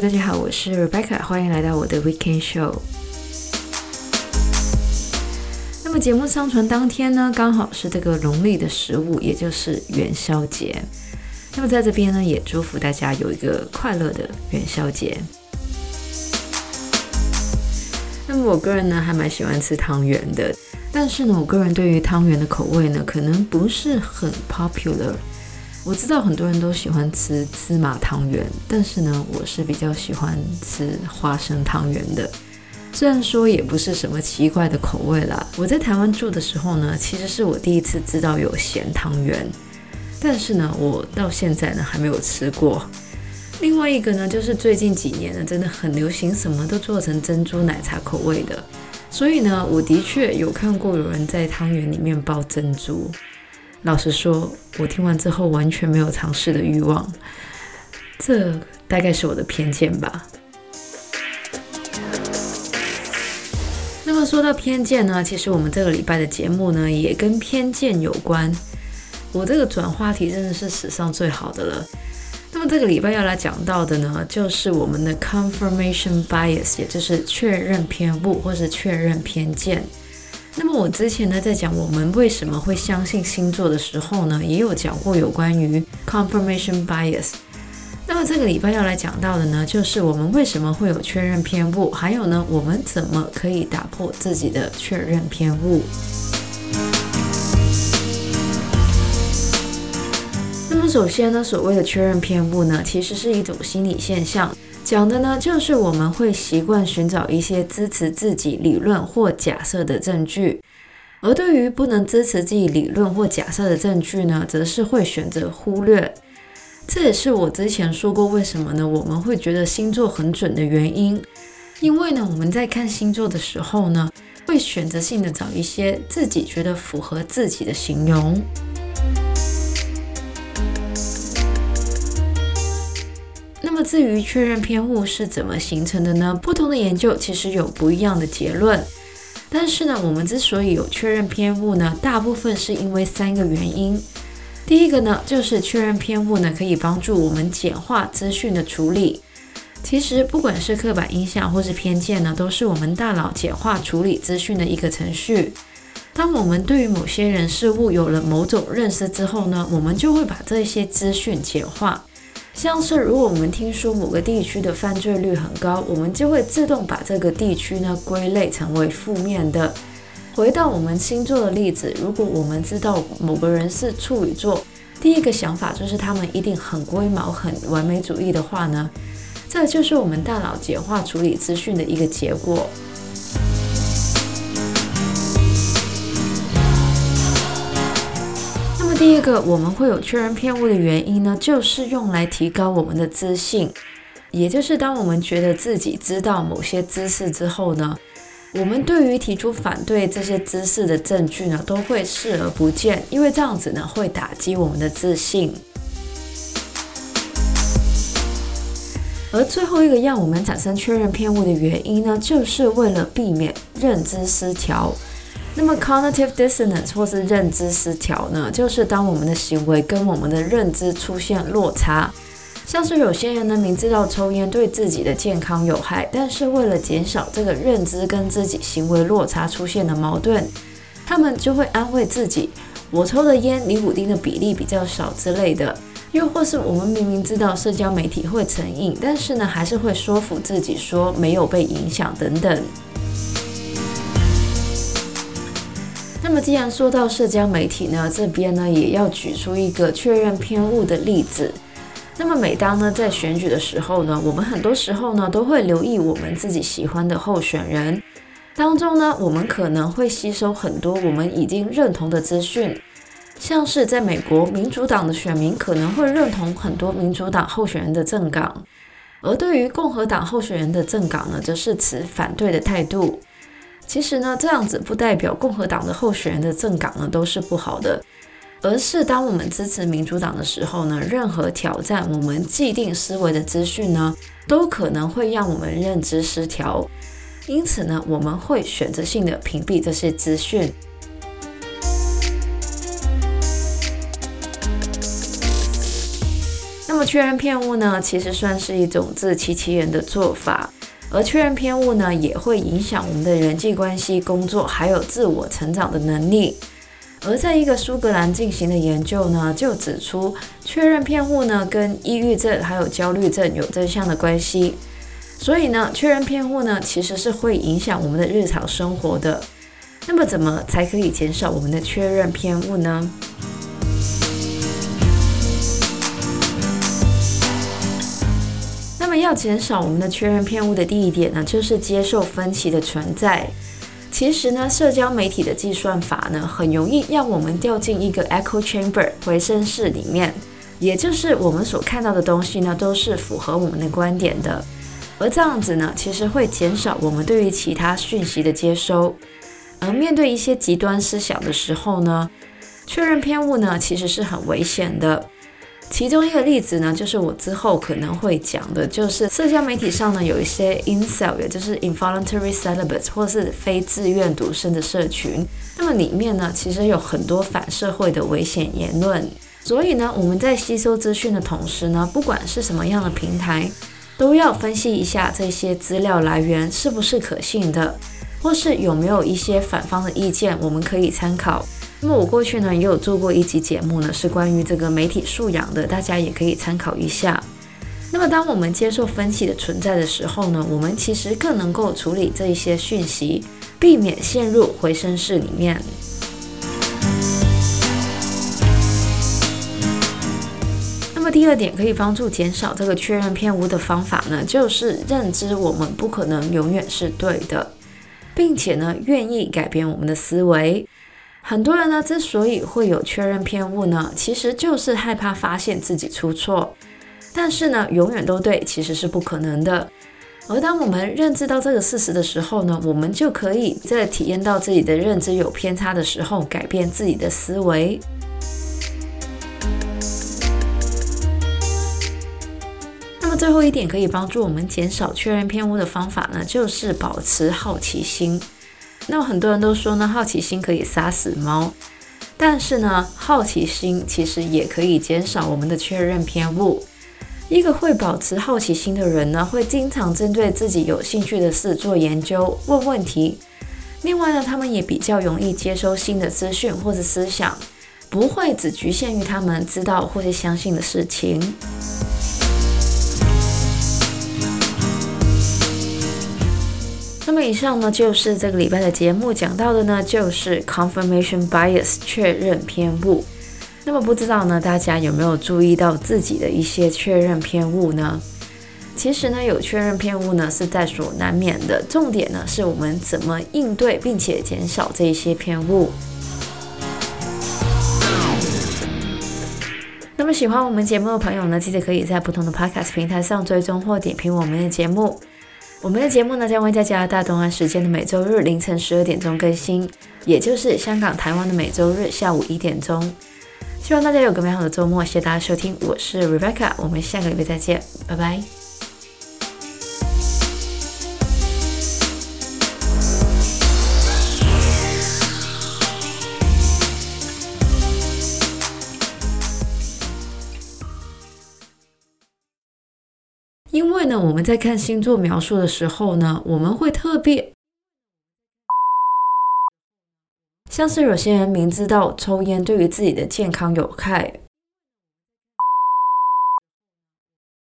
大家好，我是 Rebecca，欢迎来到我的 Weekend Show。那么节目上传当天呢，刚好是这个农历的十五，也就是元宵节。那么在这边呢，也祝福大家有一个快乐的元宵节。那么我个人呢，还蛮喜欢吃汤圆的，但是呢，我个人对于汤圆的口味呢，可能不是很 popular。我知道很多人都喜欢吃芝麻汤圆，但是呢，我是比较喜欢吃花生汤圆的。虽然说也不是什么奇怪的口味啦。我在台湾住的时候呢，其实是我第一次知道有咸汤圆，但是呢，我到现在呢还没有吃过。另外一个呢，就是最近几年呢，真的很流行什么都做成珍珠奶茶口味的，所以呢，我的确有看过有人在汤圆里面包珍珠。老实说，我听完之后完全没有尝试的欲望，这大概是我的偏见吧。那么说到偏见呢，其实我们这个礼拜的节目呢也跟偏见有关。我这个转话题真的是史上最好的了。那么这个礼拜要来讲到的呢，就是我们的 confirmation bias，也就是确认偏误或是确认偏见。那么我之前呢，在讲我们为什么会相信星座的时候呢，也有讲过有关于 confirmation bias。那么这个礼拜要来讲到的呢，就是我们为什么会有确认偏误，还有呢，我们怎么可以打破自己的确认偏误。那么首先呢，所谓的确认偏误呢，其实是一种心理现象。讲的呢，就是我们会习惯寻找一些支持自己理论或假设的证据，而对于不能支持自己理论或假设的证据呢，则是会选择忽略。这也是我之前说过，为什么呢？我们会觉得星座很准的原因，因为呢，我们在看星座的时候呢，会选择性的找一些自己觉得符合自己的形容。那么至于确认偏误是怎么形成的呢？不同的研究其实有不一样的结论。但是呢，我们之所以有确认偏误呢，大部分是因为三个原因。第一个呢，就是确认偏误呢，可以帮助我们简化资讯的处理。其实不管是刻板印象或是偏见呢，都是我们大脑简化处理资讯的一个程序。当我们对于某些人事物有了某种认识之后呢，我们就会把这些资讯简化。像是如果我们听说某个地区的犯罪率很高，我们就会自动把这个地区呢归类成为负面的。回到我们星座的例子，如果我们知道某个人是处女座，第一个想法就是他们一定很龟毛、很完美主义的话呢，这就是我们大脑简化处理资讯的一个结果。第一个我们会有确认偏误的原因呢，就是用来提高我们的自信。也就是当我们觉得自己知道某些知识之后呢，我们对于提出反对这些知识的证据呢，都会视而不见，因为这样子呢会打击我们的自信。而最后一个让我们产生确认偏误的原因呢，就是为了避免认知失调。那么，cognitive dissonance 或是认知失调呢，就是当我们的行为跟我们的认知出现落差。像是有些人呢，明知道抽烟对自己的健康有害，但是为了减少这个认知跟自己行为落差出现的矛盾，他们就会安慰自己：“我抽的烟尼古丁的比例比较少之类的。”又或是我们明明知道社交媒体会成瘾，但是呢，还是会说服自己说没有被影响等等。那么，既然说到社交媒体呢，这边呢也要举出一个确认偏误的例子。那么，每当呢在选举的时候呢，我们很多时候呢都会留意我们自己喜欢的候选人当中呢，我们可能会吸收很多我们已经认同的资讯，像是在美国，民主党的选民可能会认同很多民主党候选人的政党，而对于共和党候选人的政党呢，则是持反对的态度。其实呢，这样子不代表共和党的候选人的政党呢都是不好的，而是当我们支持民主党的时候呢，任何挑战我们既定思维的资讯呢，都可能会让我们认知失调。因此呢，我们会选择性的屏蔽这些资讯。那么么确认偏误呢，其实算是一种自欺欺人的做法，而确认偏误呢，也会影响我们的人际关系、工作还有自我成长的能力。而在一个苏格兰进行的研究呢，就指出确认偏误呢跟抑郁症还有焦虑症有正向的关系。所以呢，确认偏误呢其实是会影响我们的日常生活的。那么怎么才可以减少我们的确认偏误呢？要减少我们的确认偏误的第一点呢，就是接受分歧的存在。其实呢，社交媒体的计算法呢，很容易让我们掉进一个 echo chamber 回声室里面，也就是我们所看到的东西呢，都是符合我们的观点的。而这样子呢，其实会减少我们对于其他讯息的接收。而面对一些极端思想的时候呢，确认偏误呢，其实是很危险的。其中一个例子呢，就是我之后可能会讲的，就是社交媒体上呢有一些 incel，也就是 involuntary celibate，或是非自愿独身的社群。那么里面呢，其实有很多反社会的危险言论。所以呢，我们在吸收资讯的同时呢，不管是什么样的平台，都要分析一下这些资料来源是不是可信的，或是有没有一些反方的意见，我们可以参考。那么我过去呢也有做过一集节目呢，是关于这个媒体素养的，大家也可以参考一下。那么当我们接受分歧的存在的时候呢，我们其实更能够处理这一些讯息，避免陷入回声室里面。那么第二点可以帮助减少这个确认偏误的方法呢，就是认知我们不可能永远是对的，并且呢愿意改变我们的思维。很多人呢，之所以会有确认偏误呢，其实就是害怕发现自己出错。但是呢，永远都对其实是不可能的。而当我们认知到这个事实的时候呢，我们就可以在体验到自己的认知有偏差的时候，改变自己的思维。那么最后一点可以帮助我们减少确认偏误的方法呢，就是保持好奇心。那么很多人都说呢，好奇心可以杀死猫，但是呢，好奇心其实也可以减少我们的确认偏误。一个会保持好奇心的人呢，会经常针对自己有兴趣的事做研究、问问题。另外呢，他们也比较容易接收新的资讯或者思想，不会只局限于他们知道或者相信的事情。以上呢，就是这个礼拜的节目讲到的呢，就是 confirmation bias 确认偏误。那么不知道呢，大家有没有注意到自己的一些确认偏误呢？其实呢，有确认偏误呢是在所难免的，重点呢是我们怎么应对，并且减少这一些偏误。那么喜欢我们节目的朋友呢，记得可以在不同的 podcast 平台上追踪或点评我们的节目。我们的节目呢，将会在加拿大东岸时间的每周日凌晨十二点钟更新，也就是香港、台湾的每周日下午一点钟。希望大家有个美好的周末，谢谢大家收听，我是 Rebecca，我们下个礼拜再见，拜拜。我们在看星座描述的时候呢，我们会特别，像是有些人明知道抽烟对于自己的健康有害，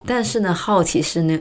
但是呢，好奇是呢。